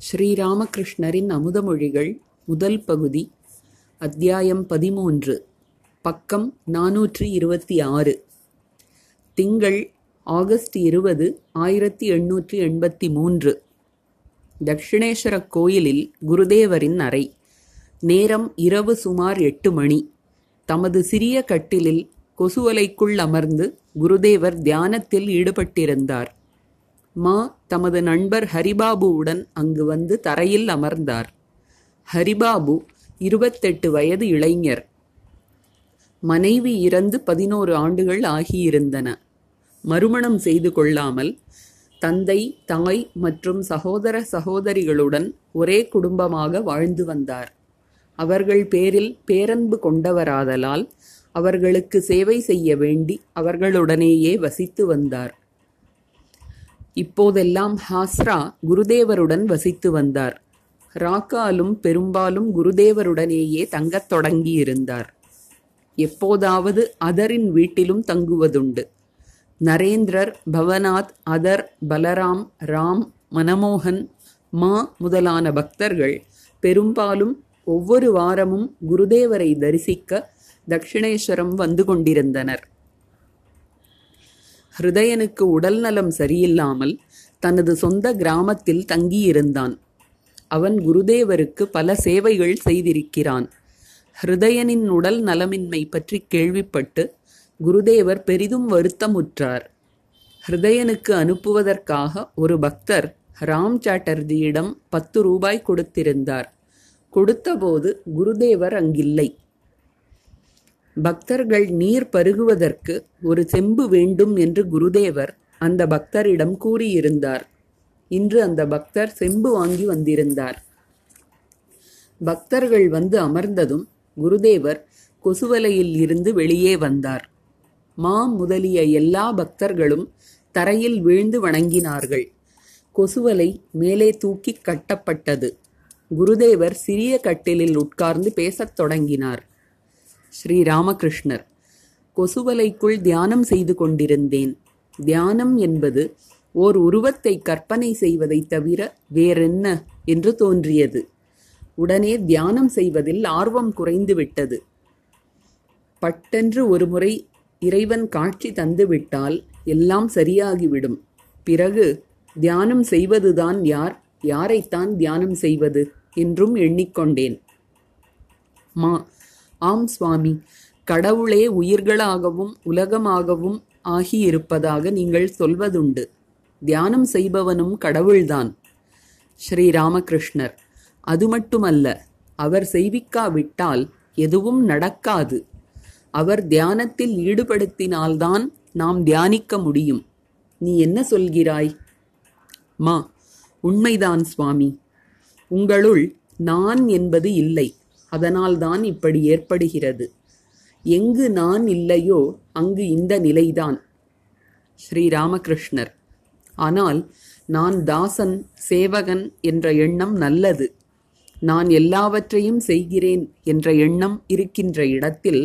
ஸ்ரீராமகிருஷ்ணரின் அமுதமொழிகள் முதல் பகுதி அத்தியாயம் பதிமூன்று பக்கம் நாநூற்றி இருபத்தி ஆறு திங்கள் ஆகஸ்ட் இருபது ஆயிரத்தி எண்ணூற்றி எண்பத்தி மூன்று. தட்சிணேஸ்வர கோயிலில் குருதேவரின் அறை. நேரம் இரவு சுமார் எட்டு மணி. தமது சிறிய கட்டிலில் கொசுவலைக்குள் அமர்ந்து குருதேவர் தியானத்தில் ஈடுபட்டிருந்தார். மா தமது நண்பர் ஹரிபாபுவுடன் அங்கு வந்து தரையில் அமர்ந்தார். ஹரிபாபு இருபத்தெட்டு வயது இளைஞர். மனைவி இறந்து பதினோரு ஆண்டுகள் ஆகியிருந்தன. மறுமணம் செய்து கொள்ளாமல் தந்தை தாய் மற்றும் சகோதர சகோதரிகளுடன் ஒரே குடும்பமாக வாழ்ந்து வந்தார். அவர்கள் பேரில் பேரன்பு கொண்டவராதலால் அவர்களுக்கு சேவை செய்ய வேண்டி அவர்களுடனேயே வசித்து வந்தார். இப்போதெல்லாம் ஹாஸ்ரா குருதேவருடன் வசித்து வந்தார். ராக்காலும் பெரும்பாலும் குருதேவருடனேயே தங்கத் தொடங்கியிருந்தார். எப்போதாவது அதரின் வீட்டிலும் தங்குவதுண்டு. நரேந்திரர் பவநாத் அதர் பலராம் ராம் மனமோகன் மா முதலான பக்தர்கள் பெரும்பாலும் ஒவ்வொரு வாரமும் குருதேவரை தரிசிக்க தட்சிணேஸ்வரம் வந்து கொண்டிருந்தனர். ஹிருதயனுக்கு உடல் நலம் சரியில்லாமல் தனது சொந்த கிராமத்தில் தங்கியிருந்தான். அவன் குருதேவருக்கு பல சேவைகள் செய்திருக்கிறான். ஹிருதயனின் உடல் நலமின்மை பற்றி கேள்விப்பட்டு குருதேவர் பெரிதும் வருத்தமுற்றார். ஹிருதயனுக்கு அனுப்புவதற்காக ஒரு பக்தர் ராம் சாட்டர்ஜியிடம் பத்து ரூபாய் கொடுத்திருந்தார். கொடுத்தபோது குருதேவர் அங்கில்லை. பக்தர்கள் நீர் பருகுவதற்கு ஒரு செம்பு வேண்டும் என்று குருதேவர் அந்த பக்தரிடம் கூறியிருந்தார். இன்று அந்த பக்தர் செம்பு வாங்கி வந்திருந்தார். பக்தர்கள் வந்து அமர்ந்ததும் குருதேவர் கொசுவலையில் இருந்து வெளியே வந்தார். மா முதலிய எல்லா பக்தர்களும் தரையில் வீழ்ந்து வணங்கினார்கள். கொசுவலை மேலே தூக்கி கட்டப்பட்டது. குருதேவர் சிறிய கட்டிலில் உட்கார்ந்து பேசத் தொடங்கினார். ஸ்ரீ ராமகிருஷ்ணர் கொசுவலைக்குள் தியானம் செய்து கொண்டிருந்தேன். தியானம் என்பது ஓர் உருவத்தை கற்பனை செய்வதைத் தவிர வேறென்ன என்று தோன்றியது. உடனே தியானம் செய்வதில் ஆர்வம் குறைந்து விட்டது. பட்டென்று ஒருமுறை இறைவன் காட்சி தந்துவிட்டால் எல்லாம் சரியாகிவிடும். பிறகு தியானம் செய்வதுதான் யார் யாரைத்தான் தியானம் செய்வது என்றும் எண்ணிக்கொண்டேன். மா ஆம் சுவாமி. கடவுளே உயிர்களாகவும் உலகமாகவும் ஆகியிருப்பதாக நீங்கள் சொல்வதுண்டு. தியானம் செய்பவனும் கடவுள்தான். ஸ்ரீ ராமகிருஷ்ணர் அது மட்டுமல்ல அவர் செய்விக்காவிட்டால் எதுவும் நடக்காது. அவர் தியானத்தில் ஈடுபடுத்தினால்தான் நாம் தியானிக்க முடியும். நீ என்ன சொல்கிறாய்? மா உண்மைதான் சுவாமி. உங்களுள் நான் என்பது இல்லை. அதனால்தான் இப்படி ஏற்படுகிறது. எங்கு நான் இல்லையோ அங்கு இந்த நிலைதான். ஸ்ரீ ராமகிருஷ்ணர் ஆனால் நான் தாசன் சேவகன் என்ற எண்ணம் நல்லது. நான் எல்லாவற்றையும் செய்கிறேன் என்ற எண்ணம் இருக்கின்ற இடத்தில்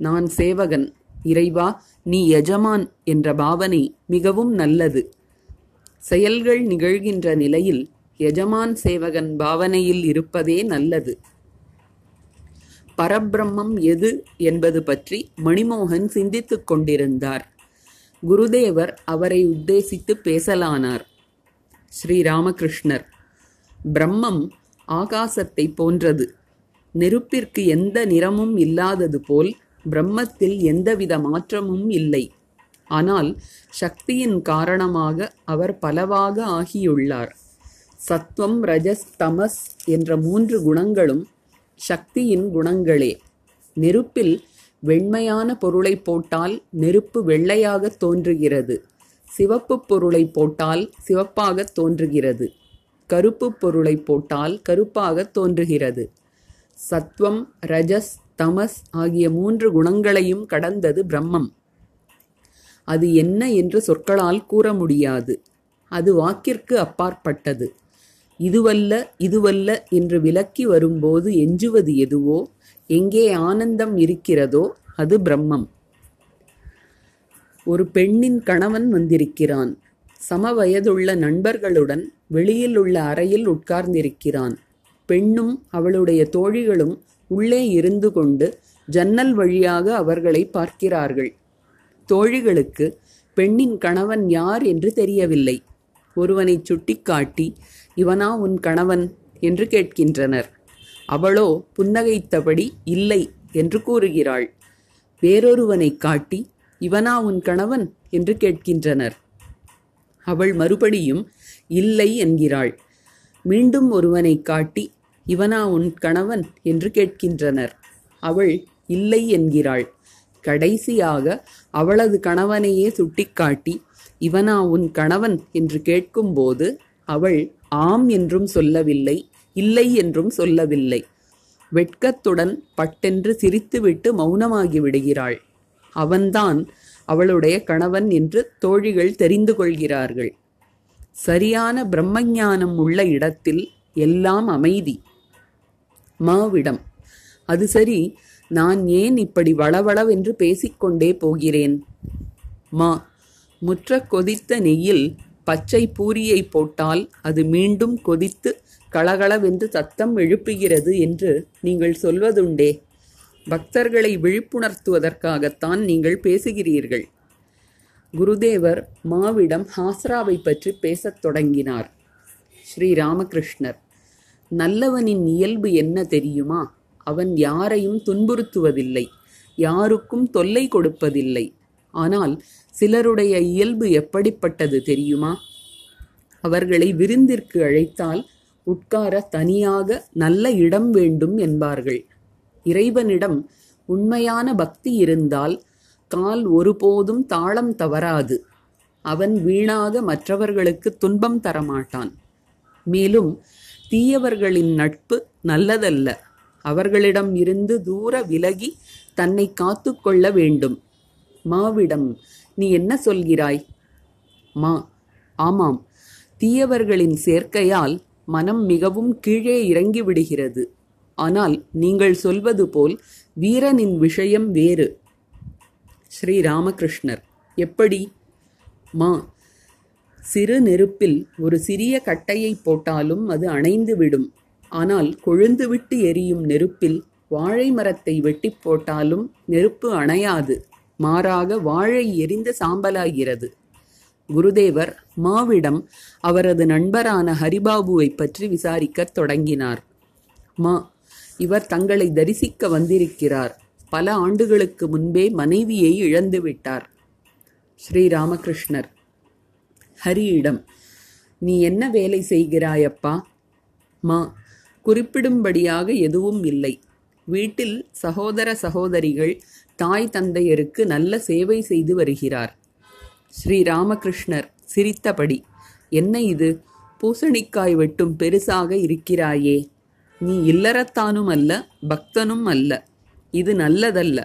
நான் சேவகன் இறைவா நீ எஜமான் என்ற பாவனை மிகவும் நல்லது. செயல்கள் நிகழ்கின்ற நிலையில் எஜமான் சேவகன் பாவனையில் இருப்பதே நல்லது. பரபிரம்மம் எது என்பது பற்றி மணிமோகன் சிந்தித்துக் கொண்டிருந்தார். குருதேவர் அவரை உத்தேசித்து பேசலானார். ஸ்ரீ ராமகிருஷ்ணர் பிரம்மம் ஆகாசத்தை போன்றது. நெருப்பிற்கு எந்த நிறமும் இல்லாதது போல் பிரம்மத்தில் எந்தவித மாற்றமும் இல்லை. ஆனால் சக்தியின் காரணமாக அவர் பலவாக ஆகியுள்ளார். சத்வம் ரஜஸ் தமஸ் என்ற மூன்று குணங்களும் சக்தியின் குணங்களே. நெருப்பில் வெண்மையான பொருளை போட்டால் நெருப்பு வெள்ளையாக தோன்றுகிறது. சிவப்பு பொருளை போட்டால் சிவப்பாக தோன்றுகிறது. கருப்பு பொருளை போட்டால் கருப்பாக தோன்றுகிறது. சத்வம் ரஜஸ் தமஸ் ஆகிய மூன்று குணங்களையும் கடந்தது பிரம்மம். அது என்ன என்று சொற்களால் கூற முடியாது. அது வாக்கிற்கு அப்பாற்பட்டது. இதுவல்ல இதுவல்ல என்று விலக்கி வரும்போது எஞ்சுவது எதுவோ எங்கே ஆனந்தம் இருக்கிறதோ அது பிரம்மம். ஒரு பெண்ணின் கணவன் வந்திருக்கிறான். சம வயதுள்ள நண்பர்களுடன் வெளியில் உள்ள அறையில் உட்கார்ந்திருக்கிறான். பெண்ணும் அவளுடைய தோழிகளும் உள்ளே இருந்து கொண்டு ஜன்னல் வழியாக அவர்களை பார்க்கிறார்கள். தோழிகளுக்கு பெண்ணின் கணவன் யார் என்று தெரியவில்லை. ஒருவனை சுட்டிக்காட்டி இவனா உன் கணவன் என்று கேட்கின்றனர். அவளோ புன்னகைத்தபடி இல்லை என்று கூறுகிறாள். வேறொருவனை காட்டி இவனா உன் கணவன் என்று கேட்கின்றனர். அவள் மறுபடியும் இல்லை என்கிறாள். மீண்டும் ஒருவனை காட்டி இவனா உன் கணவன் என்று கேட்கின்றனர். அவள் இல்லை என்கிறாள். கடைசியாக அவளது கணவனையே சுட்டிக்காட்டி இவனா உன் கணவன் என்று கேட்கும்போது அவள் ஆம் என்றும் சொல்லவில்லை இல்லை என்றும் சொல்லவில்லை. வெட்கத்துடன் பட்டென்று சிரித்துவிட்டு மௌனமாகி விடுகிறாள். அவன்தான் அவளுடைய கணவன் என்று தோழிகள் தெரிந்து கொள்கிறார்கள். சரியான பிரம்மஞானம் உள்ள இடத்தில் எல்லாம் அமைதி. மாவிடம் அது சரி நான் ஏன் இப்படி வளவளவென்று பேசிக்கொண்டே போகிறேன்? மா முற்ற கொதித்த நெய்யில் பச்சை பூரியை போட்டால் அது மீண்டும் கொதித்து கலகலவென்று சத்தம் எழுப்புகிறது என்று நீங்கள் சொல்வதுண்டே. பக்தர்களை விழிப்புணர்த்துவதற்காகத்தான் நீங்கள் பேசுகிறீர்கள். குருதேவர் மாவிடம் ஹாஸ்ராவை பற்றி பேசத் தொடங்கினார். ஸ்ரீ ராமகிருஷ்ணர் நல்லவனின் இயல்பு என்ன தெரியுமா? அவன் யாரையும் துன்புறுத்துவதில்லை யாருக்கும் தொல்லை கொடுப்பதில்லை. ஆனால் சிலருடைய இயல்பு எப்படிப்பட்டது தெரியுமா? அவர்களை விருந்திற்கு அழைத்தால் உட்கார தனியாக நல்ல இடம் வேண்டும் என்பார்கள். இறைவனிடம் உண்மையான பக்தி இருந்தால் கால் ஒருபோதும் தாளம் தவறாது. அவன் வீணாக மற்றவர்களுக்கு துன்பம் தரமாட்டான். மேலும் தீயவர்களின் நட்பு நல்லதல்ல. அவர்களிடம் இருந்து தூர விலகி தன்னை காத்து கொள்ள வேண்டும். மாவிடம் நீ என்ன சொல்கிறாய்? மா ஆமாம். தீயவர்களின் சேர்க்கையால் மனம் மிகவும் கீழே இறங்கி விடுகிறது. ஆனால் நீங்கள் சொல்வது போல் வீரனின் விஷயம் வேறு. ஸ்ரீ ராமகிருஷ்ணர் எப்படி? மா சிறு நெருப்பில் ஒரு சிறிய கட்டையை போட்டாலும் அது அணைந்து விடும். ஆனால் கொழுந்துவிட்டு எரியும் நெருப்பில் வாழை மரத்தை வெட்டி போட்டாலும் நெருப்பு அணையாது. மாறாக வாழை எரிந்த சாம்பலாகிறது. குருதேவர் மாவிடம் அவரது நண்பரான ஹரிபாபுவை பற்றி விசாரிக்கத் தொடங்கினார். மா இவர் தங்களை தரிசிக்க வந்திருக்கிறார். பல ஆண்டுகளுக்கு முன்பே மனைவியை இழந்து விட்டார். ஹரியிடம் நீ என்ன வேலை செய்கிறாயப்பா? மா குறிப்பிடும்படியாக எதுவும் இல்லை. வீட்டில் சகோதர சகோதரிகள் தாய் தந்தையருக்கு நல்ல சேவை செய்து வருகிறார். ஸ்ரீ ராமகிருஷ்ணர் சிரித்தபடி என்ன இது? பூசணிக்காய் வெட்டும் பெருசாக இருக்கிறாயே. நீ இல்லறத்தானும் அல்ல பக்தனும் அல்ல. இது நல்லதல்ல.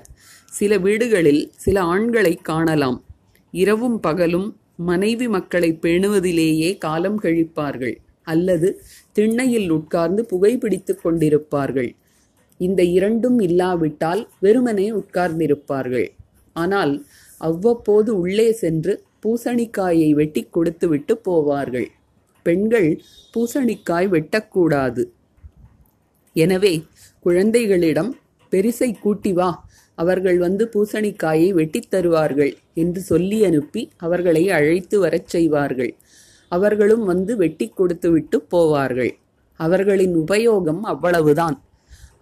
சில வீடுகளில் சில ஆண்களை காணலாம். இரவும் பகலும் மனைவி மக்களை பேணுவதிலேயே காலம் கழிப்பார்கள். அல்லது திண்ணையில் உட்கார்ந்து புகைப்பிடித்துக் கொண்டிருப்பார்கள். இந்த இரண்டும் இல்லாவிட்டால் வெறுமனே உட்கார்ந்திருப்பார்கள். ஆனால் அவ்வப்போது உள்ளே சென்று பூசணிக்காயை வெட்டி கொடுத்துவிட்டு போவார்கள். பெண்கள் பூசணிக்காய் வெட்டக்கூடாது. எனவே குழந்தைகளிடம் பெரிசை கூட்டி வா அவர்கள் வந்து பூசணிக்காயை வெட்டித் தருவார்கள் என்று சொல்லி அனுப்பி அவர்களை அழைத்து வரச் செய்வார்கள். அவர்களும் வந்து வெட்டி கொடுத்துவிட்டு போவார்கள். அவர்களின் உபயோகம் அவ்வளவுதான்.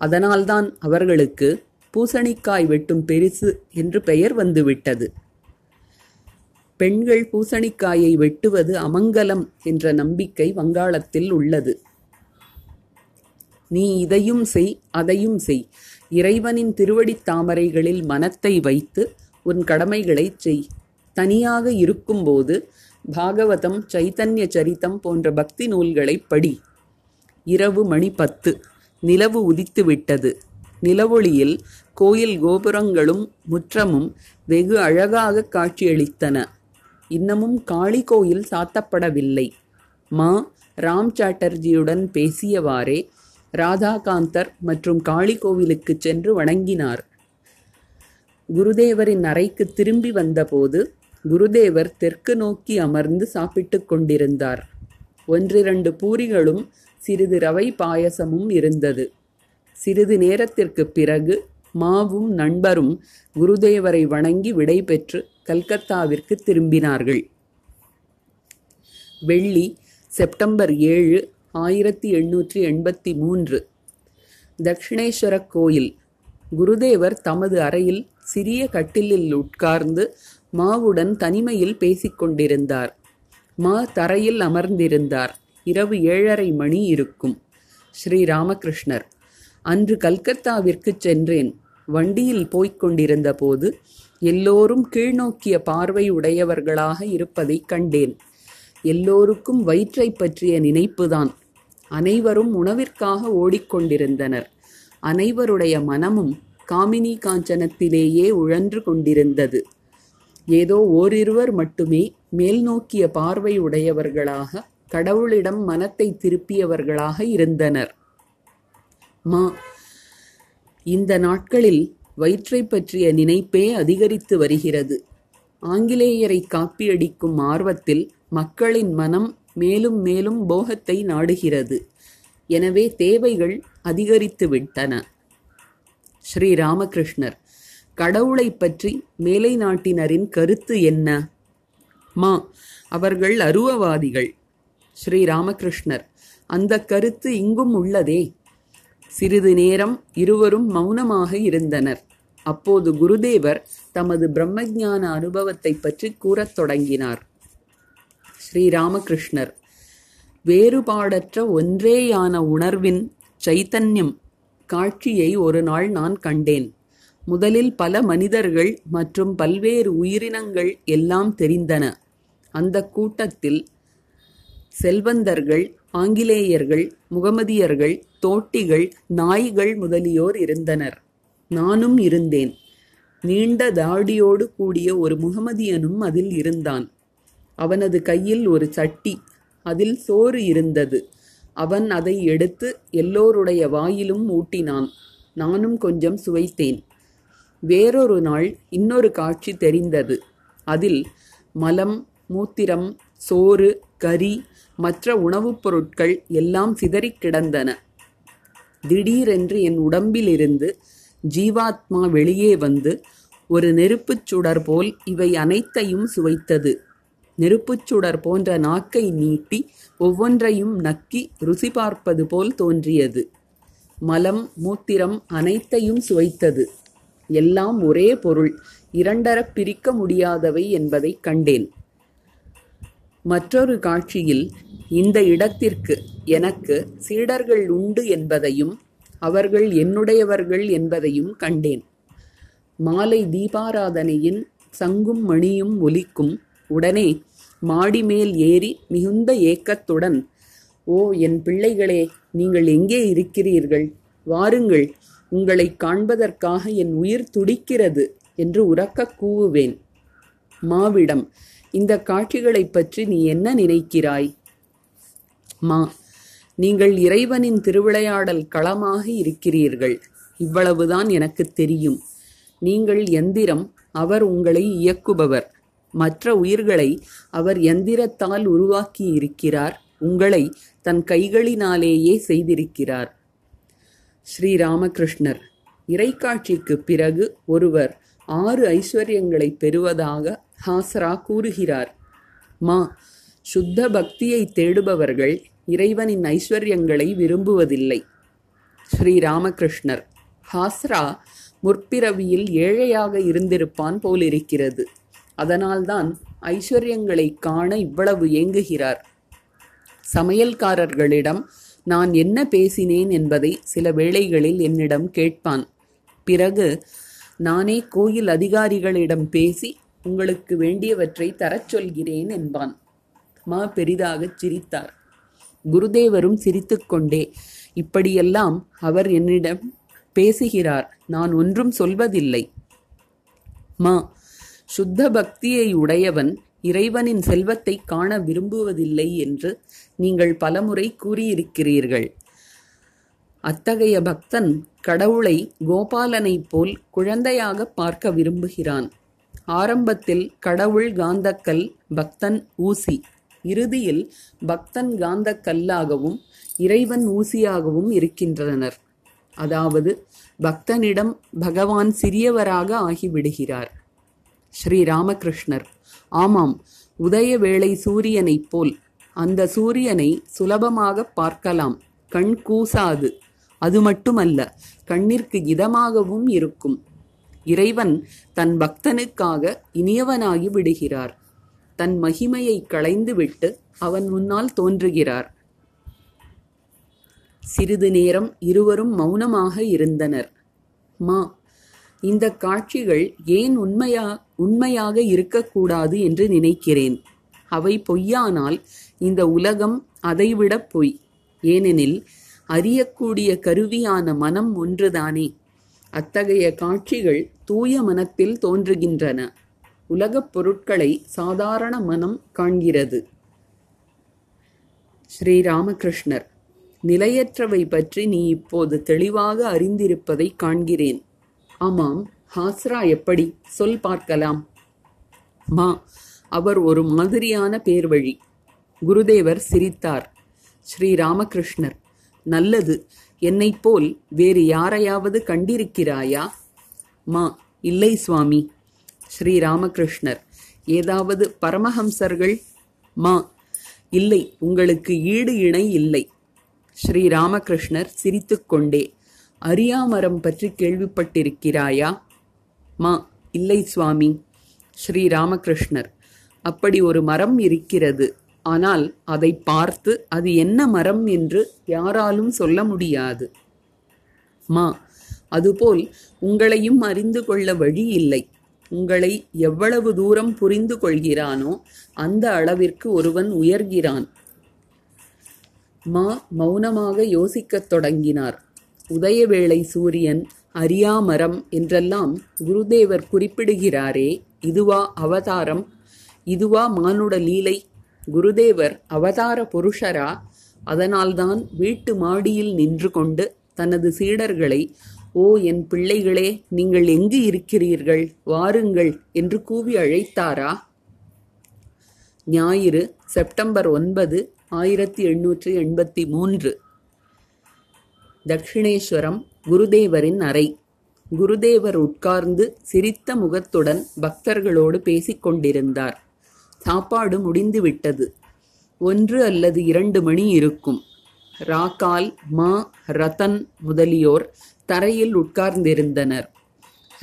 அதனால்தான் அவர்களுக்கு பூசணிக்காய் வெட்டும் பெரிசு என்று பெயர் வந்துவிட்டது. பெண்கள் பூசணிக்காயை வெட்டுவது அமங்கலம் என்ற நம்பிக்கை வங்காளத்தில் உள்ளது. நீ இதையும் செய் அதையும் செய். இறைவனின் திருவடித் தாமரைகளில் மனத்தை வைத்து உன் கடமைகளைச் செய். தனியாக இருக்கும்போது பாகவதம் சைத்தன்ய சரிதம் போன்ற பக்தி நூல்களைப் படி. இரவு மணி பத்து. நிலவு உதித்து விட்டது. நிலவொளியில் கோயில் கோபுரங்களும் முற்றமும் வெகு அழகாக காட்சியளித்தன. இன்னமும் காளி கோயில் சாத்தப்படவில்லை. மா ராம் சாட்டர்ஜியுடன் பேசியவாறே ராதாகாந்தர் மற்றும் காளி கோவிலுக்கு சென்று வணங்கினார். குருதேவரின் அறைக்கு திரும்பி வந்தபோது குருதேவர் தெற்கு நோக்கி அமர்ந்து சாப்பிட்டுக் கொண்டிருந்தார். ஒன்றிரண்டு பூரிகளும் சிறிது ரவை பாயசமும் இருந்தது. சிறிது நேரத்திற்குப் பிறகு மாவும் நண்பரும் குருதேவரை வணங்கி விடை பெற்று கல்கத்தாவிற்கு திரும்பினார்கள். வெள்ளி செப்டம்பர் ஏழு ஆயிரத்தி எண்ணூற்றி எண்பத்தி மூன்று. தக்ஷிணேஸ்வர கோயில். குருதேவர் தமது அறையில் சிறிய கட்டிலில் உட்கார்ந்து மாவுடன் தனிமையில் பேசிக்கொண்டிருந்தார் மா தரையில் அமர்ந்திருந்தார். இரவு ஏழரை மணி இருக்கும். ஸ்ரீ ராமகிருஷ்ணர் அன்று கல்கத்தாவிற்குச் சென்றேன். வண்டியில் போய்க் கொண்டிருந்த போது எல்லோரும் கீழ்நோக்கிய பார்வை உடையவர்களாக இருப்பதைக் கண்டேன். எல்லோருக்கும் வயிற்றைப் பற்றிய நினைப்புதான். அனைவரும் உணவிற்காக ஓடிக்கொண்டிருந்தனர் அனைவருடைய மனமும் காமினி காஞ்சனத்திலேயே உழன்று கொண்டிருந்தது. ஏதோ ஓரிருவர் மட்டுமே மேல் நோக்கிய பார்வை உடையவர்களாக கடவுளிடம் மனத்தை திருப்பியவர்களாக இருந்தனர். மா இந்த நாட்களில் வயிற்றைப் பற்றிய நினைப்பே அதிகரித்து வருகிறது. ஆங்கிலேயரை காப்பியடிக்கும் ஆர்வத்தில் மக்களின் மனம் மேலும் மேலும் போகத்தை நாடுகிறது. எனவே தேவைகள் அதிகரித்து விட்டன. ஸ்ரீ ராமகிருஷ்ணர் கடவுளைப் பற்றி மேலை நாட்டினரின் கருத்து என்ன? மா அவர்கள் அருவவாதிகள். ஸ்ரீ ராமகிருஷ்ணர் அந்த கருத்து இங்கும் உள்ளதே. சிறிது நேரம் இருவரும் மௌனமாக இருந்தனர். அப்போது குருதேவர் தமது பிரம்மஜான அனுபவத்தை பற்றி கூறத் தொடங்கினார். ஸ்ரீ ராமகிருஷ்ணர் வேறுபாடற்ற ஒன்றேயான உணர்வின் சைத்தன்யம் காட்சியை ஒரு நாள் நான் கண்டேன். முதலில் பல மனிதர்கள் மற்றும் பல்வேறு உயிரினங்கள் எல்லாம் தெரிந்தன. அந்த கூட்டத்தில் செல்வந்தர்கள் ஆங்கிலேயர்கள் முகமதியர்கள் தோட்டிகள் நாய்கள் முதலியோர் இருந்தனர். நானும் இருந்தேன். நீண்ட தாடியோடு கூடிய ஒரு முகமதியனும் அதில் இருந்தான். அவனது கையில் ஒரு சட்டி அதில் சோறு இருந்தது. அவன் அதை எடுத்து எல்லோருடைய வாயிலும் ஊட்டினான். நானும் கொஞ்சம் சுவைத்தேன். வேறொரு நாள் இன்னொரு காட்சி தெரிந்தது. அதில் மலம் மூத்திரம் சோறு கறி மற்ற உணவுப் பொருட்கள் எல்லாம் சிதறிக் கிடந்தன. திடீரென்று என் உடம்பிலிருந்து ஜீவாத்மா வெளியே வந்து ஒரு நெருப்புச் சுடர் போல் இவை அனைத்தையும் சுவைத்தது. நெருப்புச் சுடர் போன்ற நாக்கை நீட்டி ஒவ்வொன்றையும் நக்கி ருசி பார்ப்பது போல் தோன்றியது. மலம் மூத்திரம் அனைத்தையும் சுவைத்தது. எல்லாம் ஒரே பொருள் இரண்டரப் பிரிக்க முடியாதவை என்பதைக் கண்டேன். மற்றொரு காட்சியில் இந்த இடத்திற்கு எனக்கு சீடர்கள் உண்டு என்பதையும் அவர்கள் என்னுடையவர்கள் என்பதையும் கண்டேன். மாலை தீபாராதனையின் சங்கும் மணியும் ஒலிக்கும் உடனே மாடி மேல் ஏறி மிகுந்த ஏக்கத்துடன் ஓ என் பிள்ளைகளே நீங்கள் எங்கே இருக்கிறீர்கள்? வாருங்கள் உங்களை காண்பதற்காக என் உயிர் துடிக்கிறது என்று உறக்கக் கூவுவேன். மாவிடம் இந்த காட்சிகளைப் பற்றி நீ என்ன நினைக்கிறாய்? மா நீங்கள் இறைவனின் திருவிளையாடல் களமாக இருக்கிறீர்கள். இவ்வளவுதான் எனக்கு தெரியும். நீங்கள் எந்திரம் அவர் உங்களை இயக்குபவர். மற்ற உயிர்களை அவர் எந்திரத்தால் உருவாக்கி இருக்கிறார் உங்களை தன் கைகளினாலேயே செய்திருக்கிறார். ஸ்ரீராமகிருஷ்ணர் இறைக்காட்சிக்கு பிறகு ஒருவர் ஆறு ஐஸ்வர்யங்களை பெறுவதாக ஹாஸ்ரா கூறுகிறார் மா சுத்த பக்தியை தேடுபவர்கள் இறைவனின் ஐஸ்வர்யங்களை விரும்புவதில்லை. ஸ்ரீ ராமகிருஷ்ணர் ஹாஸ்ரா முற்பிறவியில் ஏழையாக இருந்திருப்பான் போலிருக்கிறது. அதனால்தான் ஐஸ்வர்யங்களை காண இவ்வளவு ஏங்குகிறார். சமையல்காரர்களிடம் நான் என்ன பேசினேன் என்பதை சில வேளைகளில் என்னிடம் கேட்பான். பிறகு நானே கோயில் அதிகாரிகளிடம் பேசி உங்களுக்கு வேண்டியவற்றை தரச் சொல்கிறேன் என்பான். மா பெரிதாகச் சிரித்தார். குருதேவரும் சிரித்துக்கொண்டே இப்படியெல்லாம் அவர் என்னிடம் பேசுகிறார் நான் ஒன்றும் சொல்வதில்லை. மா சுத்த பக்தியை உடையவன் இறைவனின் செல்வத்தை காண விரும்புவதில்லை என்று நீங்கள் பலமுறை கூறியிருக்கிறீர்கள். அத்தகைய பக்தன் கடவுளை கோபாலனைப் போல் குழந்தையாக பார்க்க விரும்புகிறான். ஆரம்பத்தில் கடவுள் காந்தக்கல் பக்தன் ஊசி. இறுதியில் பக்தன் காந்தக்கல்லாகவும் இறைவன் ஊசியாகவும் இருக்கின்றனர். அதாவது பக்தனிடம் பகவான் சிறியவராக ஆகிவிடுகிறார். ஸ்ரீ ராமகிருஷ்ணர் ஆமாம் உதய வேளை சூரியனைப் போல் அந்த சூரியனை சுலபமாக பார்க்கலாம். கண் கூசாது. அது மட்டுமல்ல கண்ணிற்கு இதமாகவும் இருக்கும். இறைவன் தன் பக்தனுக்காக இனியவனாகி விடுகிறார். தன் மகிமையை களைந்துவிட்டு அவன் முன்னால் தோன்றுகிறார். சிறிது நேரம் இருவரும் மௌனமாக இருந்தனர். மா இந்த காட்சிகள் ஏன் உண்மையா உண்மையாக இருக்கக்கூடாது என்று நினைக்கிறேன். அவை பொய்யானால் இந்த உலகம் அதைவிட பொய். ஏனெனில் அறியக்கூடிய கருவியான மனம் ஒன்றுதானே. அத்தகைய காட்சிகள் தூய மனத்தில் தோன்றுகின்றன. உலகப் பொருட்களை சாதாரண மனம் காண்கிறது. ஸ்ரீராமகிருஷ்ணர் நிலையற்றவை பற்றி நீ இப்போது தெளிவாக அறிந்திருப்பதை காண்கிறேன். ஆமாம் ஹாஸ்ரா எப்படி? சொல் பார்க்கலாம். மா அவர் ஒரு மாதிரியான பேர்வழி. குருதேவர் சிரித்தார். ஸ்ரீ ராமகிருஷ்ணர் நல்லது. என்னைப் போல் வேறு யாரையாவது கண்டிருக்கிறாயா? மா இல்லை சுவாமி. ஸ்ரீராமகிருஷ்ணர். ஏதாவது பரமஹம்சர்கள்? மா இல்லை உங்களுக்கு ஈடு இணை இல்லை. ஸ்ரீராமகிருஷ்ணர் சிரித்துக்கொண்டே அரியாமரம் பற்றி கேள்விப்பட்டிருக்கிறாயா? மா இல்லை சுவாமி. ஸ்ரீராமகிருஷ்ணர். அப்படி ஒரு மரம் இருக்கிறது. ஆனால் அதை பார்த்து அது என்ன மரம் என்று யாராலும் சொல்ல முடியாது. மா அதுபோல் உங்களையும் அறிந்து கொள்ள வழி இல்லை. உங்களை எவ்வளவு தூரம் புரிந்து கொள்கிறானோ அந்த அளவிற்கு ஒருவன் உயர்கிறான். மா மௌனமாக யோசிக்கத் தொடங்கினார். உதயவேளை சூரியன் அரியாமரம் என்றெல்லாம் குருதேவர் குறிப்பிடுகிறாரே இதுவா அவதாரம் இதுவா மானுட லீலை குருதேவர் அவதார புருஷரா அதனால்தான் வீட்டு மாடியில் நின்று கொண்டு தனது சீடர்களை ஓ என் பிள்ளைகளே நீங்கள் எங்கு இருக்கிறீர்கள்? வாருங்கள் என்று கூவி அழைத்தாரா? ஞாயிறு செப்டம்பர் ஒன்பது ஆயிரத்தி எண்ணூற்றி எண்பத்தி மூன்று. தட்சிணேஸ்வரம் குருதேவரின் அறை. குருதேவர் உட்கார்ந்து சிரித்த முகத்துடன் பக்தர்களோடு பேசிக் கொண்டிருந்தார் சாப்பாடு முடிந்துவிட்டது. ஒன்று அல்லது இரண்டு மணி இருக்கும். ராக்கால் மா ரத்தன் முதலியோர் தரையில் உட்கார்ந்திருந்தனர்.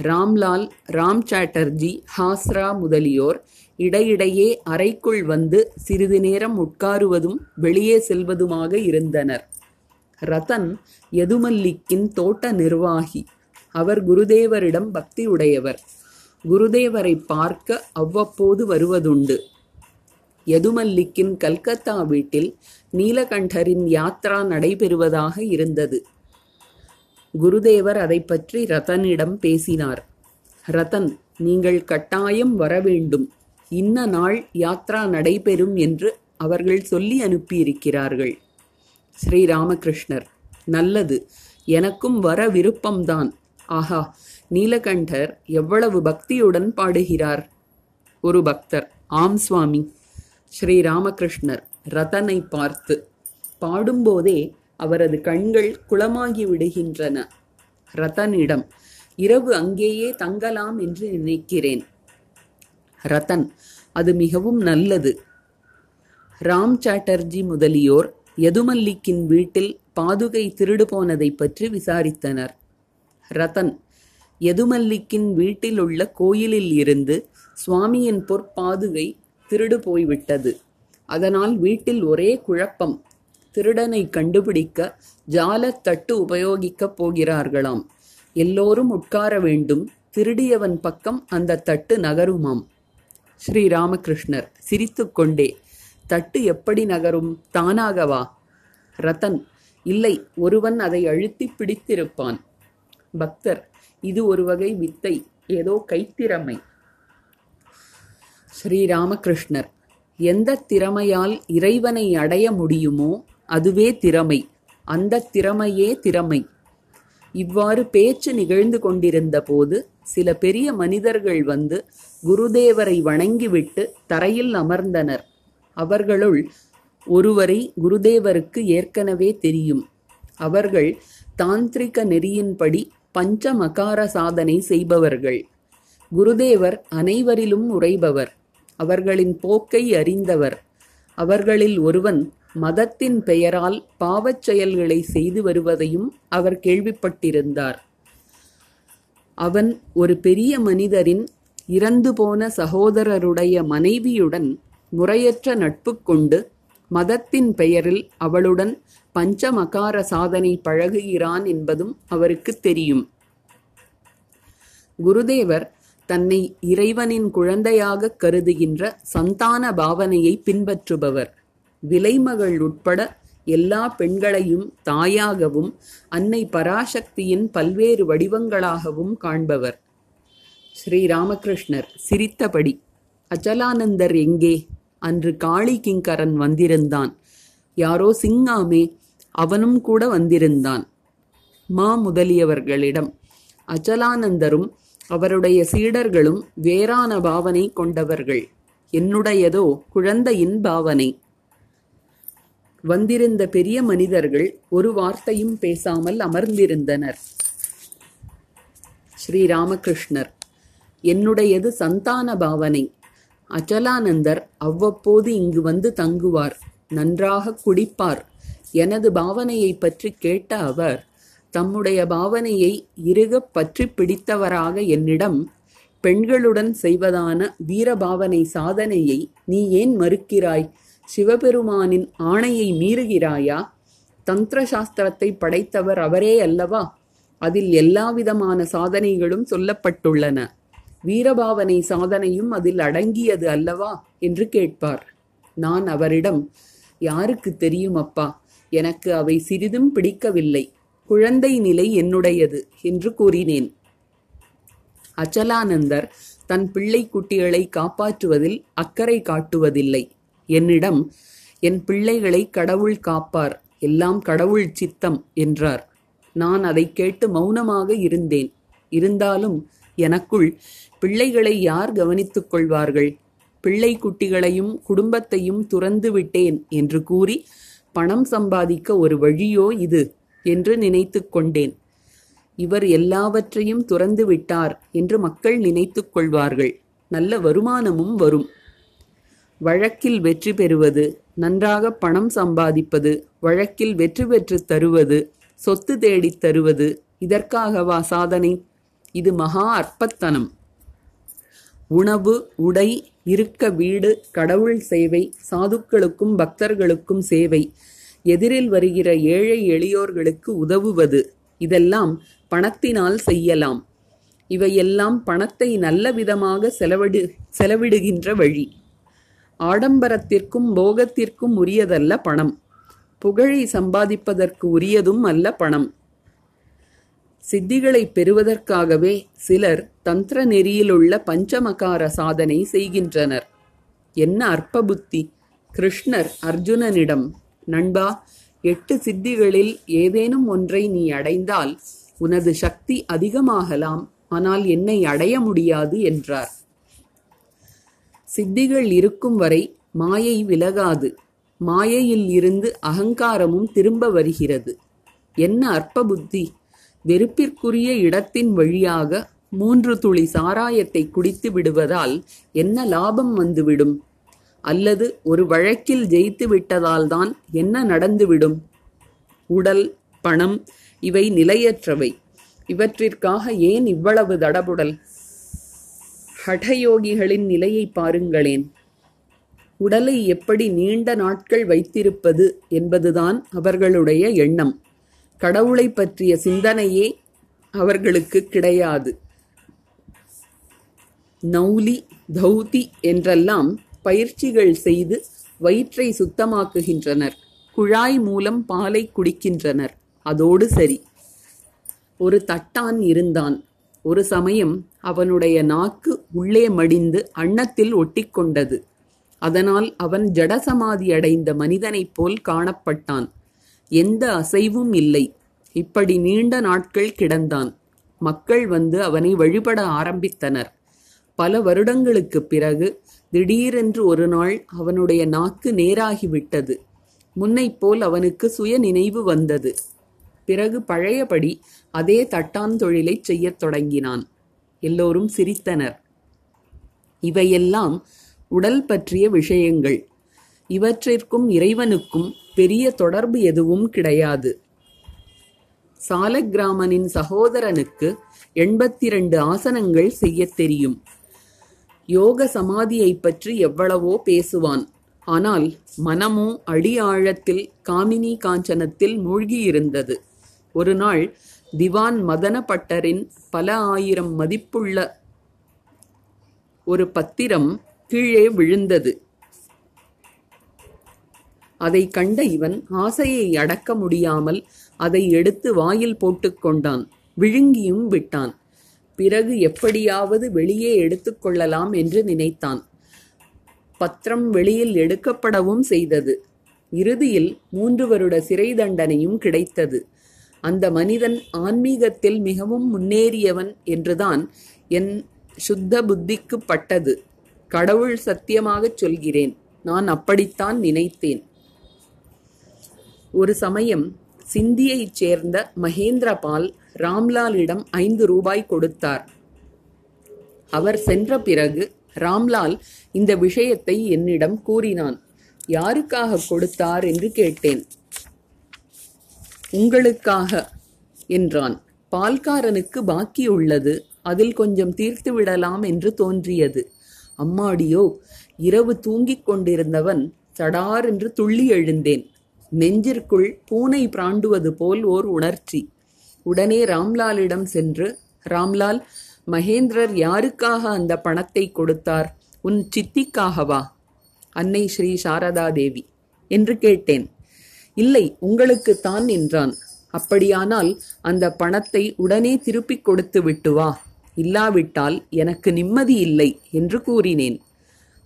ராம்லால் ராம் சாட்டர்ஜி ஹாஸ்ரா முதலியோர் இடையிடையே அறைக்குள் வந்து சிறிது நேரம் உட்காருவதும் வெளியே செல்வதுமாக இருந்தனர். ரத்தன் யதுமல்லிக்கின் தோட்ட நிர்வாகி. அவர் குருதேவரிடம் பக்தி உடையவர் குருதேவரை பார்க்க அவ்வப்போது வருவதுண்டு. யதுமல்லிக்கின் கல்கத்தா வீட்டில் நீலகண்டரின் யாத்ரா நடைபெறுவதாக இருந்தது. குருதேவர் அதை பற்றி பேசினார். ரதன் நீங்கள் கட்டாயம் வர வேண்டும். இன்ன நாள் யாத்ரா நடைபெறும் என்று அவர்கள் சொல்லி அனுப்பியிருக்கிறார்கள். ஸ்ரீராமகிருஷ்ணர் நல்லது. எனக்கும் வர விருப்பம்தான். ஆஹா நீலகண்டர் எவ்வளவு பக்தியுடன் பாடுகிறார்? ஒரு பக்தர். ஆம் சுவாமி. ஸ்ரீ ராமகிருஷ்ணர் ரதனை பார்த்து பாடும்போதே அவரது கண்கள் குளமாகி விடுகின்றன. ரதனிடம் இரவு அங்கேயே தங்கலாம் என்று நினைக்கிறேன். ரத்தன் அது மிகவும் நல்லது. ராம் சாட்டர்ஜி முதலியோர் யதுமல்லிக்கின் வீட்டில் பாதுகை திருடு போனதை பற்றி விசாரித்தனர். ரத்தன் யதுமல்லிக்கின் வீட்டில் உள்ள கோயிலில் இருந்து சுவாமியின் பொற்பாதுகை திருடு போய்விட்டது. அதனால் வீட்டில் ஒரே குழப்பம். திருடனை கண்டுபிடிக்க ஜாலத்தட்டு உபயோகிக்கப் போகிறார்களாம். எல்லோரும் உட்கார வேண்டும். திருடியவன் பக்கம் அந்த தட்டு நகருமாம். ஸ்ரீராமகிருஷ்ணர் சிரித்துக்கொண்டே தட்டு எப்படி நகரும்? தானாகவா? ரத்தன் இல்லை ஒருவன் அதை அழுத்தி பிடித்திருப்பான். பக்தர் இது ஒரு வகை வித்தை ஏதோ கைத்திறமை. ஸ்ரீராமகிருஷ்ணர் எந்த திறமையால் இறைவனை அடைய முடியுமோ அதுவே திறமை. அந்த திறமையே திறமை. இவ்வாறு பேச்சு நிகழ்ந்து கொண்டிருந்த போது சில பெரிய மனிதர்கள் வந்து குருதேவரை வணங்கிவிட்டு தரையில் அமர்ந்தனர். அவர்களுள் ஒருவரை குருதேவருக்கு ஏற்கனவே தெரியும். அவர்கள் தாந்திரிக நெறியின்படி பஞ்சமகார சாதனை செய்பவர்கள். குருதேவர் அனைவரிலும் உறைபவர் அவர்களின் போக்கை அறிந்தவர். அவர்களில் ஒருவன் மதத்தின் பெயரால் பாவச் செயல்களை செய்து வருவதையும் அவர் கேள்விப்பட்டிருந்தார். அவன் ஒரு பெரிய மனிதரின் இறந்து போன சகோதரருடைய மனைவியுடன் முறையற்ற நட்பு கொண்டு மதத்தின் பெயரில் அவளுடன் பஞ்சமகார சாதனை பழகுகிறான் என்பதும் அவருக்கு தெரியும். குருதேவர் தன்னை இறைவனின் குழந்தையாக கருதுகின்ற சந்தான பாவனையை பின்பற்றுபவர். விலைமகள் உட்பட எல்லா பெண்களையும் தாயாகவும் அன்னை பராசக்தியின் பல்வேறு வடிவங்களாகவும் காண்பவர். ஸ்ரீ ராமகிருஷ்ணர் சிரித்தபடி அச்சலானந்தர் எங்கே அன்று காளி கிங்கரன் வந்திருந்தான். யாரோ சிங்காமே அவனும் கூட வந்திருந்தான். மா முதலியவர்களிடம் அச்சலானந்தரும் அவருடைய சீடர்களும் வேறான பாவனை கொண்டவர்கள். என்னுடையதோ குழந்தையின் பாவனை. வந்திருந்த பெரிய மனிதர்கள் ஒரு வார்த்தையும் பேசாமல் அமர்ந்திருந்தனர். ஸ்ரீராமகிருஷ்ணர் என்னுடையது சந்தான பாவனை. அச்சலானந்தர் அவ்வப்போது இங்கு வந்து தங்குவார் நன்றாக குடிப்பார். எனது பாவனையை பற்றி கேட்ட அவர் தம்முடைய பாவனையை இறுகப் பற்றி பிடித்தவராக என்னிடம் பெண்களுடன் செய்வதான வீரபாவனை சாதனையை நீ ஏன் மறுக்கிறாய்? சிவபெருமானின் ஆணையை மீறுகிறாயா? தந்திர சாஸ்திரத்தை படைத்தவர் அவரே அல்லவா? அதில் எல்லாவிதமான சாதனைகளும் சொல்லப்பட்டுள்ளன. வீரபாவனை சாதனையும் அதில் அடங்கியது அல்லவா? என்று கேட்பார். நான் அவரிடம் யாருக்கு தெரியும் அப்பா? எனக்கு அவை சிறிதும் பிடிக்கவில்லை. குழந்தை நிலை என்னுடையது என்று கூறினேன். அச்சலானந்தர் தன் பிள்ளை குட்டிகளை காப்பாற்றுவதில் அக்கறை காட்டுவதில்லை. என்னிடம் என் பிள்ளைகளை கடவுள் காப்பார். எல்லாம் கடவுள் சித்தம் என்றார். நான் அதை கேட்டு மௌனமாக இருந்தேன். இருந்தாலும் எனக்குள் பிள்ளைகளை யார் கவனித்துக் கொள்வார்கள்? பிள்ளை குட்டிகளையும் குடும்பத்தையும் துறந்து விட்டேன் என்று கூறி பணம் சம்பாதிக்க ஒரு வழியோ இது என்று நினைத்து கொண்டேன். இவர் எல்லாவற்றையும் துறந்து விட்டார் என்று மக்கள் நினைத்து கொள்வார்கள். நல்ல வருமானமும் வரும். வழக்கில் வெற்றி பெறுவது நன்றாக பணம் சம்பாதிப்பது வழக்கில் வெற்றி பெற்று தருவது சொத்து தேடித் தருவது இதற்காகவா சாதனை? இது மகா அற்பத்தனம். உணவு உடை இருக்க வீடு கடவுள் சேவை சாதுக்களுக்கும் பக்தர்களுக்கும் சேவை. எதிரில் வருகிற ஏழை எளியோர்களுக்கு உதவுவது. இதெல்லாம் பணத்தினால் செய்யலாம். இவையெல்லாம் பணத்தை நல்ல விதமாக செலவிடு செலவிடுகின்ற வழி. ஆடம்பரத்திற்கும் போகத்திற்கும் உரியதல்ல பணம். புகழை சம்பாதிப்பதற்கு உரியதும் அல்ல பணம். சித்திகளை பெறுவதற்காகவே சிலர் தந்திர நெறியிலுள்ள பஞ்சமகார சாதனை செய்கின்றனர். என்ன அற்ப புத்தி கிருஷ்ணர் அர்ஜுனனிடம் நண்பா எட்டு சித்திகளில் ஏதேனும் ஒன்றை நீ அடைந்தால் உனது சக்தி அதிகமாகலாம் ஆனால் என்னை அடைய முடியாது என்றார். சித்திகள் இருக்கும் வரை மாயை விலகாது. மாயையில் இருந்து அகங்காரமும் திரும்ப வருகிறது. என்ன அற்ப புத்தி வெறுப்பிற்குரிய இடத்தின் வழியாக மூன்று துளி சாராயத்தை குடித்து விடுவதால் என்ன லாபம் வந்துவிடும்? அல்லது ஒரு வழக்கில் ஜெயித்து விட்டதால்தான் என்ன நடந்துவிடும்? உடல் பணம் இவை நிலையற்றவை. இவற்றிற்காக ஏன் இவ்வளவு தடபுடல்? ஹடயோகிகளின் நிலையை பாருங்களேன். உடலை எப்படி நீண்ட நாட்கள் வைத்திருப்பது என்பதுதான் அவர்களுடைய எண்ணம். கடவுளை பற்றிய சிந்தனையே அவர்களுக்கு கிடையாது. நௌலி தௌதி என்றெல்லாம் பயிற்சிகள் செய்து வயிற்றை சுத்தமாக்குகின்றனர். குழாய் மூலம் பாலை குடிக்கின்றனர். அதோடு சரி. ஒரு தட்டான் இருந்தான். ஒரு சமயம் அவனுடைய நாக்கு உள்ளே மடிந்து அன்னத்தில் ஒட்டிக்கொண்டது. அதனால் அவன் ஜடசமாதி அடைந்த மனிதனைப் போல் காணப்பட்டான். எந்த அசைவும் இல்லை. இப்படி நீண்ட நாட்கள் கிடந்தான். மக்கள் வந்து அவனை வழிபட ஆரம்பித்தனர். பல வருடங்களுக்குப் பிறகு திடீரென்று ஒரு நாள் அவனுடைய நாக்கு நேராகிவிட்டது. முன்னைப் போல் அவனுக்கு சுய நினைவு வந்தது. பிறகு பழையபடி அதே தட்டான் தொழிலைச் செய்யத் தொடங்கினான். எல்லோரும் சிரித்தனர். இவையெல்லாம் உடல் பற்றிய விஷயங்கள். இவற்றிற்கும் இறைவனுக்கும் பெரிய தொடர்பு எதுவும் கிடையாது. சாலக்கிராமனின் சகோதரனுக்கு எண்பத்தி இரண்டு ஆசனங்கள் செய்யத் தெரியும். யோக சமாதியைப் பற்றி எவ்வளவோ பேசுவான். ஆனால் மனமோ அடி ஆழத்தில் காமினி காஞ்சனத்தில் மூழ்கியிருந்தது. ஒரு நாள் திவான் மதன பட்டரின் பல ஆயிரம் மதிப்புள்ள ஒரு பத்திரம் கீழே விழுந்தது. அதை கண்ட இவன் ஆசையை அடக்க முடியாமல் அதை எடுத்து வாயில் போட்டுக்கொண்டான் விழுங்கியும் விட்டான். பிறகு எப்படியாவது வெளியே எடுத்துக்கொள்ளலாம் என்று நினைத்தான். பத்திரம் வெளியில் எடுக்கப்படவும் செய்தது. இறுதியில் மூன்று வருட சிறை தண்டனையும் கிடைத்தது. அந்த மனிதன் ஆன்மீகத்தில் மிகவும் முன்னேறியவன் என்றுதான் என் சுத்த புத்திக்கு பட்டது. கடவுள் சத்தியமாகச் சொல்கிறேன். நான் அப்படித்தான் நினைத்தேன். ஒரு சமயம் சிந்தியைச் சேர்ந்த மகேந்திரபால் ராம்லாலிடம் ஐந்து ரூபாய் கொடுத்தார். அவர் சென்ற பிறகு ராம்லால் இந்த விஷயத்தை என்னிடம் கூறினான். யாருக்காக கொடுத்தார் என்று கேட்டேன். உங்களுக்காக என்றான். பால்காரனுக்கு பாக்கி உள்ளது அதில் கொஞ்சம் தீர்த்து விடலாம் என்று தோன்றியது. அம்மாடியோ இரவு தூங்கிக் கொண்டிருந்தவன் சடார் என்று துள்ளி எழுந்தேன். நெஞ்சிற்குள் பூனை பிராண்டுவது போல் ஓர் உணர்ச்சி. உடனே ராம்லாலிடம் சென்று ராம்லால் மகேந்திரர் யாருக்காக அந்த பணத்தை கொடுத்தார்? உன் சித்திக்காகவா? அன்னை ஸ்ரீ சாரதா தேவி. என்று கேட்டேன். இல்லை உங்களுக்குத்தான் என்றான். அப்படியானால் அந்த பணத்தை உடனே திருப்பிக் கொடுத்து விட்டு வா. இல்லாவிட்டால் எனக்கு நிம்மதி இல்லை என்று கூறினேன்.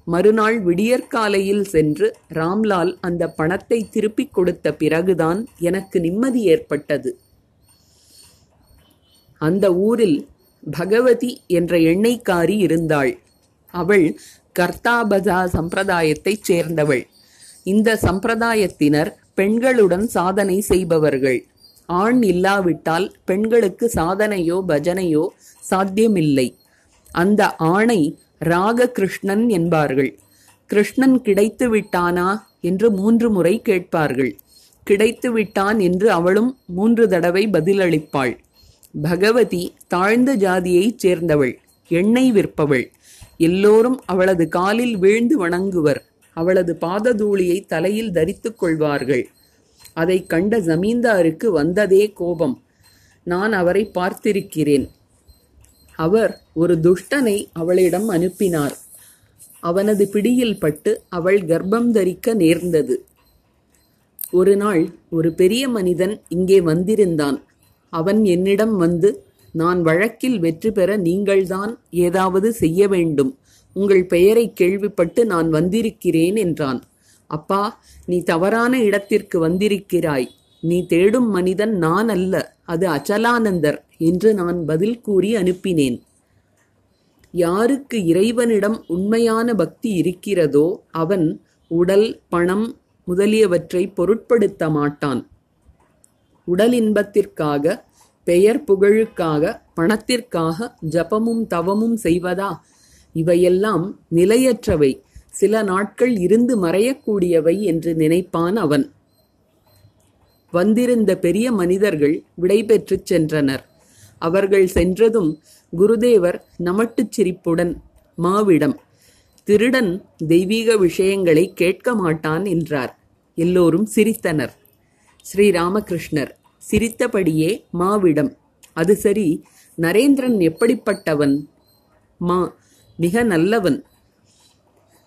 மறுநாள் விடியற்காலையில் சென்று ராம்லால் அந்த பணத்தை திருப்பிக் கொடுத்த பிறகுதான் எனக்கு நிம்மதி ஏற்பட்டது. அந்த ஊரில் பகவதி என்ற எண்ணெய்க்காரி இருந்தாள். அவள் கர்த்தாபஜா சம்பிரதாயத்தைச் சேர்ந்தவள். இந்த சம்பிரதாயத்தினர் பெண்களுடன் சாதனை செய்பவர்கள். ஆண் இல்லாவிட்டால் பெண்களுக்கு சாதனையோ பஜனையோ சாத்தியமில்லை. அந்த ஆணை ராக கிருஷ்ணன் என்பார்கள். கிருஷ்ணன் கிடைத்து விட்டானா என்று மூன்று முறை கேட்பார்கள். கிடைத்து விட்டான் என்று அவளும் மூன்று தடவை பதிலளிப்பாள். பகவதி தாழ்ந்த ஜாதியைச் சேர்ந்தவள் எண்ணெய் விற்பவள். எல்லோரும் அவளது காலில் வீழ்ந்து வணங்குவர். அவளது பாததூளியை தலையில் தரித்துக் கொள்வார்கள். அதைக் கண்ட ஜமீன்தாருக்கு வந்ததே கோபம். நான் அவரை பார்த்திருக்கிறேன். அவர் ஒரு துஷ்டனை அவளிடம் அனுப்பினார். அவனது பிடியில் பட்டு அவள் கர்ப்பம் தரிக்க நேர்ந்தது. ஒரு நாள் ஒரு பெரிய மனிதன் இங்கே வந்திருந்தான். அவன் என்னிடம் வந்து நான் வழக்கில் வெற்றி பெற நீங்கள்தான் ஏதாவது செய்ய வேண்டும். உங்கள் பெயரை கேள்விப்பட்டு நான் வந்திருக்கிறேன் என்றான். அப்பா நீ தவறான இடத்திற்கு வந்திருக்கிறாய். நீ தேடும் மனிதன் நான் அல்ல. அது அச்சலானந்தர். என்று நான் பதில் கூறி அனுப்பினேன். யாருக்கு இறைவனிடம் உண்மையான பக்தி இருக்கிறதோ அவன் உடல் பணம் முதலியவற்றை பொருட்படுத்த மாட்டான். உடல் இன்பத்திற்காக பெயர் புகழுக்காக பணத்திற்காக ஜபமும் தவமும் செய்வதா? இவையெல்லாம் நிலையற்றவை. சில நாட்கள் இருந்து மறையக்கூடியவை என்று நினைப்பான் அவன். வந்திருந்த பெரிய மனிதர்கள் விடைபெற்றுச் சென்றனர். அவர்கள் சென்றதும் குருதேவர் நமட்டுச் சிரிப்புடன் மாவிடம் திருடன் தெய்வீக விஷயங்களை கேட்க மாட்டான் என்றார். எல்லோரும் சிரித்தனர். ஸ்ரீராமகிருஷ்ணர் சிரித்தபடியே மாவிடம் அது சரி நரேந்திரன் எப்படிப்பட்டவன்? மா மிக நல்லவன்.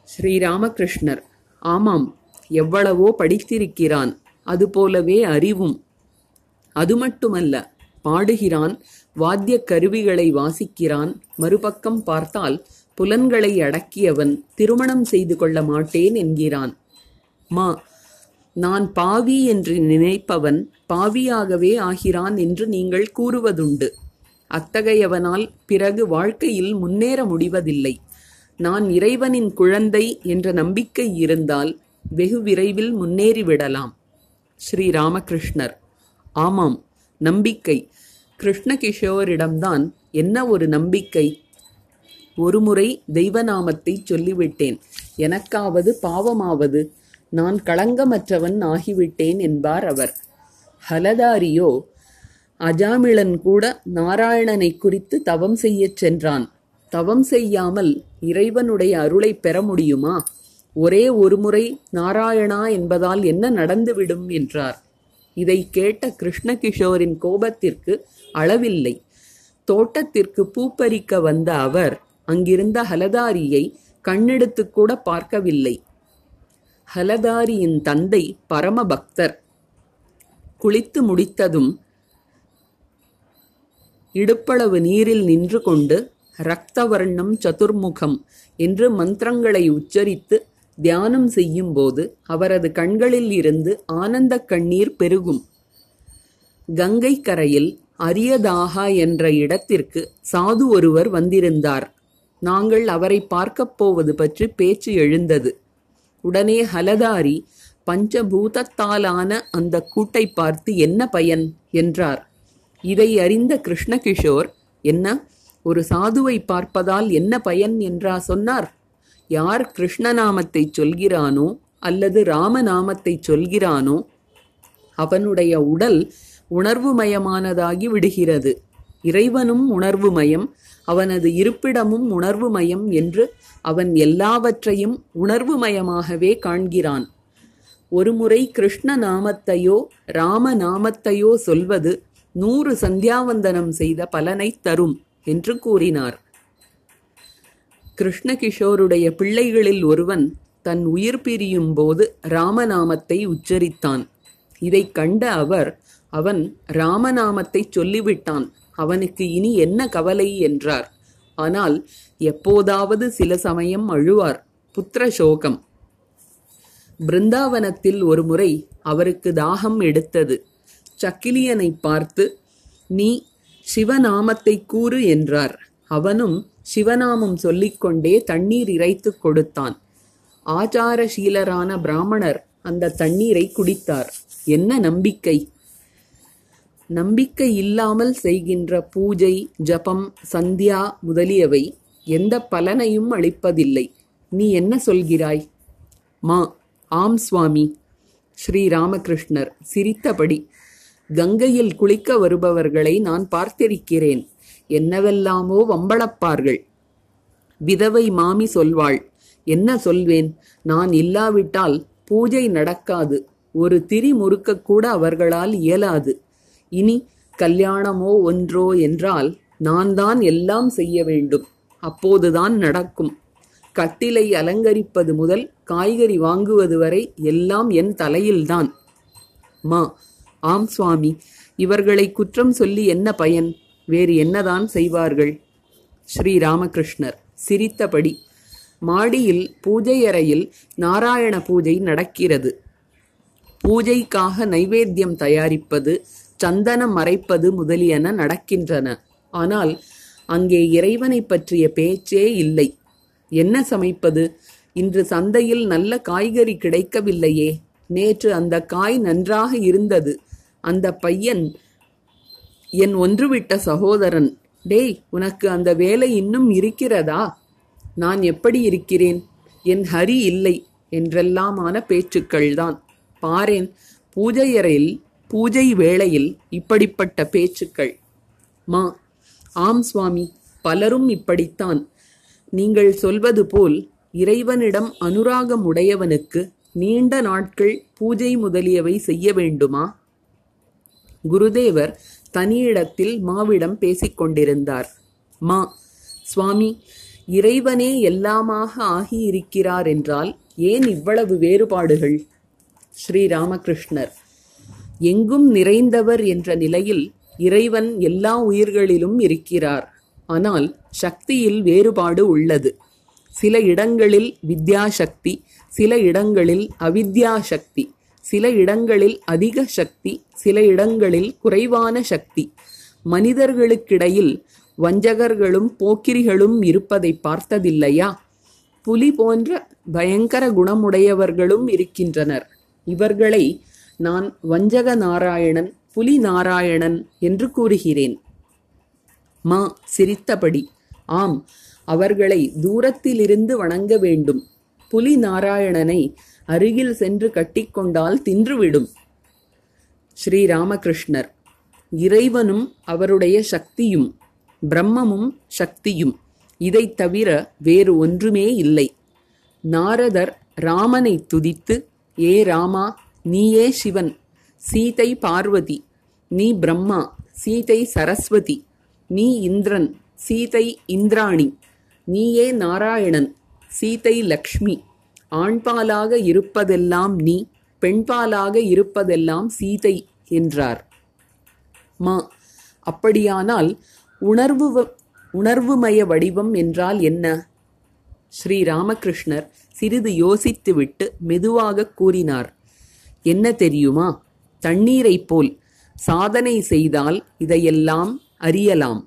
ஸ்ரீராமகிருஷ்ணர் ஆமாம் எவ்வளவோ படித்திருக்கிறான் அதுபோலவே அறிவும். அது மட்டுமல்ல பாடுகிறான் வாத்தியக் கருவிகளை வாசிக்கிறான். மறுபக்கம் பார்த்தால் புலன்களை அடக்கியவன் திருமணம் செய்து கொள்ள மாட்டேன் என்கிறான். மா நான் பாவி என்று நினைப்பவன் பாவியாகவே ஆகிறான் என்று நீங்கள் கூறுவதுண்டு. அத்தகையவனால் பிறகு வாழ்க்கையில் முன்னேற முடிவதில்லை. நான் இறைவனின் குழந்தை என்ற நம்பிக்கை இருந்தால் வெகு விரைவில் முன்னேறிவிடலாம். ஸ்ரீ ராமகிருஷ்ணர். ஆமாம் நம்பிக்கை. கிருஷ்ணகிஷோரிடம்தான் என்ன ஒரு நம்பிக்கை? ஒருமுறை தெய்வநாமத்தை சொல்லிவிட்டேன். எனக்காவது பாவமாவது. நான் களங்கமற்றவன் ஆகிவிட்டேன் என்பார் அவர். ஹலதாரியோ அஜாமிளன் கூட நாராயணனை குறித்து தவம் செய்யச் சென்றான். தவம் செய்யாமல் இறைவனுடைய அருளை பெற முடியுமா? ஒரே ஒருமுறை நாராயணா என்பதால் என்ன நடந்துவிடும்? என்றார். இதை கேட்ட கிருஷ்ணகிஷோரின் கோபத்திற்கு அளவில்லை. தோட்டத்திற்கு பூப்பறிக்க வந்த அவர் அங்கிருந்த ஹலதாரியை கண்ணெடுத்து கூட பார்க்கவில்லை. ஹலதாரியின் தந்தை பரம பக்தர் குளித்து முடித்ததும் இடுப்பளவு நீரில் நின்று கொண்டு ரக்தவர்ணம் சதுர்முகம் என்று மந்திரங்களை உச்சரித்து தியானம் செய்யும்போது அவரது கண்களில் இருந்து ஆனந்த கண்ணீர் பெருகும். கங்கை கரையில் அரியதாகா என்ற இடத்திற்கு சாது ஒருவர் வந்திருந்தார். நாங்கள் அவரை பார்க்கப் போவது பற்றி பேச்சு எழுந்தது. உடனே ஹலதாரி பஞ்சபூதத்தாலான அந்த கூட்டை பார்த்து என்ன பயன்? என்றார். இதை அறிந்த கிருஷ்ணகிஷோர் என்ன? ஒரு சாதுவை பார்ப்பதால் என்ன பயன்? என்றா சொன்னார். யார் கிருஷ்ணநாமத்தை சொல்கிறானோ அல்லது ராமநாமத்தை சொல்கிறானோ அவனுடைய உடல் உணர்வுமயமானதாகி விடுகிறது. இறைவனும் உணர்வுமயம் அவனது இருப்பிடமும் உணர்வுமயம் என்று அவன் எல்லாவற்றையும் உணர்வுமயமாகவே காண்கிறான். ஒருமுறை கிருஷ்ண நாமத்தையோ ராம நாமத்தையோ சொல்வது நூறு சந்தியாவந்தனம் செய்த பலனை தரும் என்று கூறினார். கிருஷ்ணகிஷோருடைய பிள்ளைகளில் ஒருவன் தன் உயிர் பிரியும் போது ராமநாமத்தை உச்சரித்தான். இதைக் கண்ட அவர் அவன் ராமநாமத்தை சொல்லிவிட்டான். அவனுக்கு இனி என்ன கவலை என்றார். ஆனால் எப்போதாவது சில சமயம் அழுவார். புத்திர சோகம் பிருந்தாவனத்தில் ஒருமுறை அவருக்கு தாகம் எடுத்தது. சக்கிலியனை பார்த்து நீ சிவநாமத்தை கூறு என்றார். அவனும் சிவநாமம் சொல்லிக்கொண்டே தண்ணீர் இறைத்து கொடுத்தான். ஆச்சாரசீலரான பிராமணர் அந்த தண்ணீரை குடித்தார். என்ன நம்பிக்கை! நம்பிக்கை இல்லாமல் செய்கின்ற பூஜை ஜபம் சந்தியா முதலியவை எந்த பலனையும் அளிப்பதில்லை. நீ என்ன சொல்கிறாய்? மா ஆம் சுவாமி. ஸ்ரீ ராமகிருஷ்ணர் சிரித்தபடி கங்கையில் குளிக்க வருபவர்களை நான் பார்த்திருக்கிறேன். என்னவெல்லாமோ வம்பளப்பார்கள். விதவை மாமி சொல்வாள் என்ன சொல்வேன்? நான் இல்லாவிட்டால் பூஜை நடக்காது. ஒரு திரி முறுக்கக்கூட அவர்களால் இயலாது. இனி கல்யாணமோ ஒன்றோ என்றால் நான் தான் எல்லாம் செய்ய வேண்டும். அப்போதுதான் நடக்கும். கட்டிலை அலங்கரிப்பது முதல் காய்கறி வாங்குவது வரை எல்லாம் என் தலையில்தான். மா ஆம் சுவாமி இவர்களை குற்றம் சொல்லி என்ன பயன்? வேறு என்னதான் செய்வார்கள்? ஸ்ரீ ராமகிருஷ்ணர் சிரித்தபடி மாடியில் பூஜை அறையில் நாராயண பூஜை நடக்கிறது. பூஜைக்காக நைவேத்தியம் தயாரிப்பது சந்தனம் மறைப்பது முதலியன நடக்கின்றன. ஆனால் அங்கே இறைவனை பற்றிய பேச்சே இல்லை. என்ன சமைப்பது? இன்று சந்தையில் நல்ல காய்கறி கிடைக்கவில்லையே. நேற்று அந்த காய் நன்றாக இருந்தது. அந்த பையன் என் ஒன்றுவிட்ட சகோதரன் டேய் உனக்கு அந்த வேலை இன்னும் இருக்கிறதா? நான் எப்படி இருக்கிறேன்? என் ஹரி இல்லை என்றெல்லாமான பேச்சுக்கள்தான். பாரேன் பூஜையறையில் பூஜை வேளையில் இப்படிப்பட்ட பேச்சுக்கள். மா ஆம் சுவாமி பலரும் இப்படித்தான். நீங்கள் சொல்வது போல் இறைவனிடம் அனுராகம் உடையவனுக்கு நீண்ட நாட்கள் பூஜை முதலியவை செய்ய வேண்டுமா? குருதேவர் தனியிடத்தில் மாவிடம் பேசிக்கொண்டிருந்தார் மா சுவாமி இறைவனே எல்லாமாக ஆகியிருக்கிறார் என்றால் ஏன் இவ்வளவு வேறுபாடுகள்? ஸ்ரீராமகிருஷ்ணர் எங்கும் நிறைந்தவர் என்ற நிலையில் இறைவன் எல்லா உயிர்களிலும் இருக்கிறார். ஆனால் சக்தியில் வேறுபாடு உள்ளது. சில இடங்களில் வித்யாசக்தி சில இடங்களில் அவித்யாசக்தி சில இடங்களில் அதிக சக்தி சில இடங்களில் குறைவான சக்தி. மனிதர்களுக்கிடையில் வஞ்சகர்களும் போக்கிரிகளும் இருப்பதை பார்த்ததில்லையா? புலி போன்ற பயங்கர குணமுடையவர்களும் இருக்கின்றனர். இவர்களை நான் வஞ்சக நாராயணன் புலி நாராயணன் என்று கூறுகிறேன். மா சிரித்தபடி ஆம் அவர்களை தூரத்திலிருந்து வணங்க வேண்டும். புலி நாராயணனை அருகில் சென்று கட்டிக்கொண்டால் தின்றுவிடும். ஸ்ரீராமகிருஷ்ணர் இறைவனும் அவருடைய சக்தியும் பிரம்மமும் சக்தியும் இதைத் தவிர வேறு ஒன்றுமே இல்லை. நாரதர் ராமனை துதித்து ஏ ராமா நீயே சிவன் சீதை பார்வதி நீ பிரம்மா சீதை சரஸ்வதி நீ இந்திரன் சீதை இந்திராணி நீயே நாராயணன் சீதை லக்ஷ்மி. ஆண்பாலாக இருப்பதெல்லாம் நீ பெண்பாலாக இருப்பதெல்லாம் சீதை என்றார். மா அப்படியானால் உணர்வு உணர்வுமய வடிவம் என்றால் என்ன? ஸ்ரீ ராமகிருஷ்ணர் சிறிது யோசித்துவிட்டு மெதுவாக கூறினார். என்ன தெரியுமா? தண்ணீரைப் போல் சாதனை செய்தால் இதையெல்லாம் அறியலாம்.